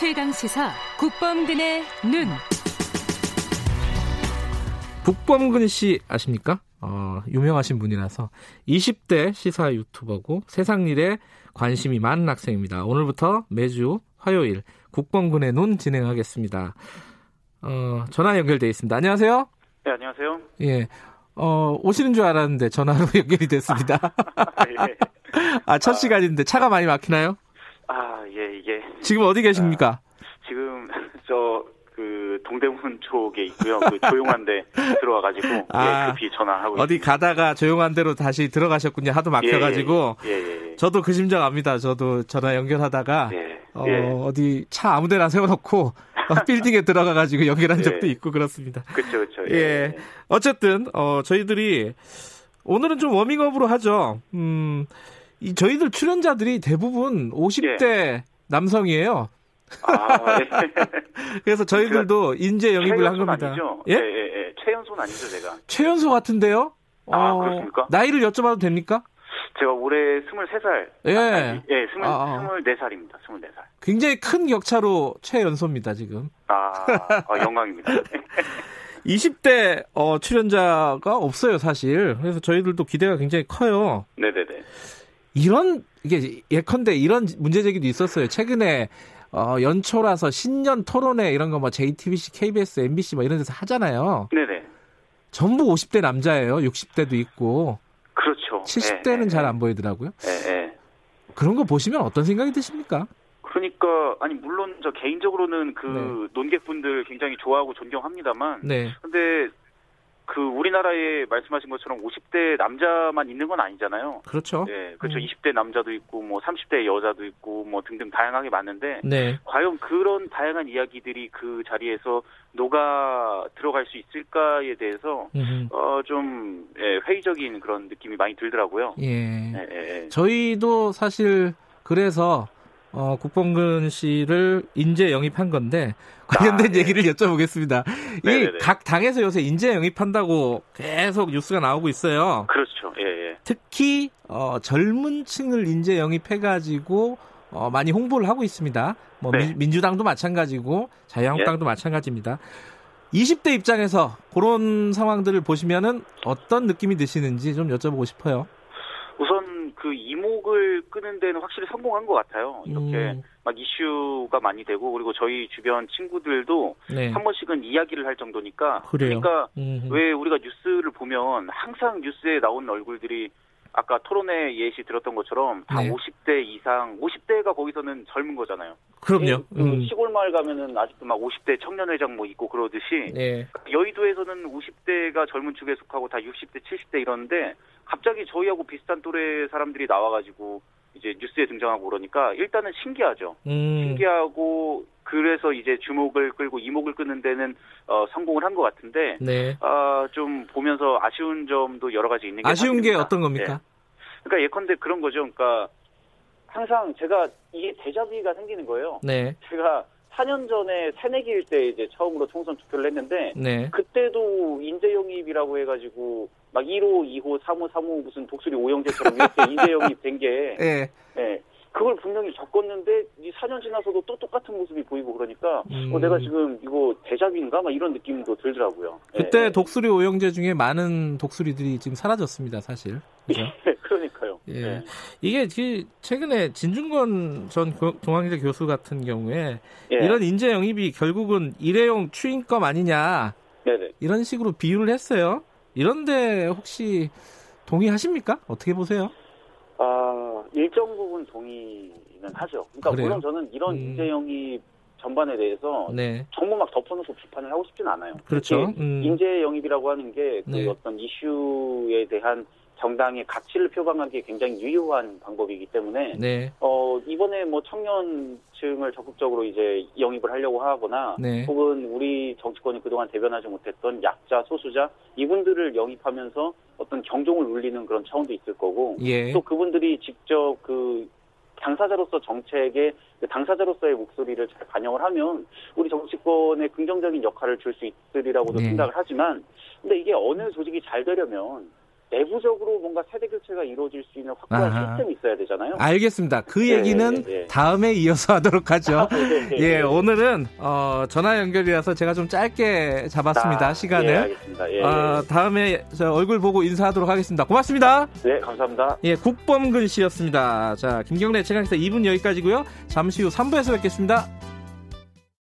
최강 시사 국범근의 눈. 북범근 씨 아십니까? 어, 유명하신 분이라서 20대 시사 유튜버고 세상 일에 관심이 많은 학생입니다. 오늘부터 매주 화요일 국범근의 눈 진행하겠습니다. 어, 전화 연결돼 있습니다. 안녕하세요. 네, 안녕하세요. 예. 어, 오시는 줄 알았는데 전화로 연결이 됐습니다. 예. 아, 첫 시간인데 차가 많이 막히나요? 아, 예, 지금 어디 계십니까? 지금 저 그 동대문 쪽에 있고요. 그 조용한데 들어와가지고 아, 예, 급히 전화하고 어디 가다가 조용한 데로 다시 들어가셨군요. 하도 막혀가지고. 예, 예, 예. 저도 그 심정 압니다. 저도 전화 연결하다가 예, 어, 예. 어디 차 아무데나 세워놓고 어, 빌딩에 들어가가지고 연결한 예. 적도 있고 그렇습니다. 그렇죠, 그렇죠. 예. 어쨌든 어, 저희들이 오늘은 좀 워밍업으로 하죠. 음, 이 저희들 출연자들이 대부분 50대 남성이에요. 아, 예. 그래서 저희들도 인재 영입을 한 겁니다. 아니죠? 예? 예, 예, 예. 최연소는 아니죠, 제가. 최연소 같은데요? 어, 아, 그렇습니까? 나이를 여쭤봐도 됩니까? 제가 올해 23살. 예. 아니, 예, 20, 아, 아. 24살입니다. 24살. 굉장히 큰 격차로 최연소입니다, 지금. 아, 아 영광입니다. 20대 어, 출연자가 없어요, 사실. 그래서 저희들도 기대가 굉장히 커요. 네네네. 이런 이게 예컨대 이런 문제 제기도 있었어요. 최근에 어, 연초라서 신년 토론회 이런 거 뭐 JTBC, KBS, MBC 뭐 이런 데서 하잖아요. 네네. 전부 50대 남자예요. 60대도 있고 그렇죠. 70대는 예, 잘 예, 안 보이더라고요. 예, 예. 그런 거 보시면 어떤 생각이 드십니까? 그러니까 아니 물론 저 개인적으로는 그 네. 논객분들 굉장히 좋아하고 존경합니다만 네. 근데 그 우리나라에 말씀하신 것처럼 50대 남자만 있는 건 아니잖아요. 그렇죠. 예, 그렇죠. 음. 20대 남자도 있고 뭐 30대 여자도 있고 뭐 등등 다양하게 많은데 네. 과연 그런 다양한 이야기들이 그 자리에서 녹아 들어갈 수 있을까에 대해서 음흠. 어좀 예, 회의적인 그런 느낌이 많이 들더라고요. 예. 예, 예, 예. 저희도 사실 그래서 어, 국범근 씨를 인재 영입한 건데 관련된 아, 네. 얘기를 여쭤보겠습니다. 이 네네네. 각 당에서 요새 인재 영입한다고 계속 뉴스가 나오고 있어요. 그렇죠. 예, 예. 특히 어, 젊은 층을 인재 영입해가지고 어, 많이 홍보를 하고 있습니다. 뭐 네. 민, 주당도 마찬가지고 자유한국당도 마찬가지입니다. 20대 입장에서 그런 상황들을 보시면은 어떤 느낌이 드시는지 좀 여쭤보고 싶어요. 그 이목을 끄는 데는 확실히 성공한 것 같아요. 이렇게 음, 막 이슈가 많이 되고 그리고 저희 주변 친구들도 네. 한 번씩은 이야기를 할 정도니까 그래요. 그러니까 음, 왜 우리가 뉴스를 보면 항상 뉴스에 나오는 얼굴들이 아까 토론회 예시 들었던 것처럼 다 네. 50대 이상, 50대가 거기서는 젊은 거잖아요. 그럼요. 그 음, 시골 마을 가면은 아직도 막 50대 청년회장 뭐 있고 그러듯이 네. 여의도에서는 50대가 젊은 축에 속하고 다 60대, 70대 이러는데 갑자기 저희하고 비슷한 또래 사람들이 나와가지고 이제 뉴스에 등장하고 그러니까 일단은 신기하죠. 음, 신기하고 그래서 이제 주목을 끌고 이목을 끄는 데는 어, 성공을 한 것 같은데 네. 아, 좀 보면서 아쉬운 점도 여러 가지 있는 게 아쉬운 게 사실입니다. 어떤 겁니까? 예. 그러니까 예컨대 그런 거죠. 그러니까 항상 제가 이게 대자비가 생기는 거예요. 네. 제가 4년 전에 새내기일 때 이제 처음으로 총선 투표를 했는데 네. 그때도 인재 영입이라고 해가지고 막 1호, 2호, 3호, 3호 무슨 독수리 오영재처럼 이렇게 인재 영입 된게 예. 예. 그걸 분명히 적었는데 이 4년 지나서도 또 똑같은 모습이 보이고 그러니까 음. 어, 내가 지금 이거 대작인가 막 이런 느낌도 들더라고요. 예. 그때 독수리 오영재 중에 많은 독수리들이 지금 사라졌습니다, 사실. 그죠? 그러니까요. 예. 예. 이게 그 최근에 진중권 전 교- 동아일대 교수 같은 경우에 예. 이런 인재 영입이 결국은 일회용 추인검 아니냐 네네. 이런 식으로 비유를 했어요. 이런데 혹시 동의하십니까? 어떻게 보세요? 아 일정 부분 동의는 하죠. 그러니까 그래요? 물론 저는 이런 음. 인재 영입 전반에 대해서 네. 정부 막 덮어놓고 비판을 하고 싶진 않아요. 그렇죠. 음. 인재 영입이라고 하는 게그 네. 어떤 이슈에 대한 정당의 가치를 표방하기에 굉장히 유효한 방법이기 때문에 네. 어 이번에 뭐 청년층을 적극적으로 이제 영입을 하려고 하거나 네. 혹은 우리 정치권이 그동안 대변하지 못했던 약자 소수자 이분들을 영입하면서 어떤 경종을 울리는 그런 차원도 있을 거고 예. 또 그분들이 직접 그 당사자로서 정책의 그 당사자로서의 목소리를 잘 반영을 하면 우리 정치권에 긍정적인 역할을 줄 수 있으리라고도 네. 생각을 하지만 근데 이게 어느 조직이 잘 되려면 내부적으로 뭔가 세대 교체가 이루어질 수 있는 확고한 아하. 시스템이 있어야 되잖아요. 알겠습니다. 그 네, 얘기는 네, 네. 다음에 이어서 하도록 하죠. 네, 예, 오늘은 어, 전화 연결이라서 제가 좀 짧게 잡았습니다. 아, 시간을. 예, 알겠습니다. 예, 어, 다음에 저 얼굴 보고 인사하도록 하겠습니다. 고맙습니다. 네, 감사합니다. 예, 국범근 씨였습니다. 자, 김경래 최강기사 2분 여기까지고요. 잠시 후 3부에서 뵙겠습니다.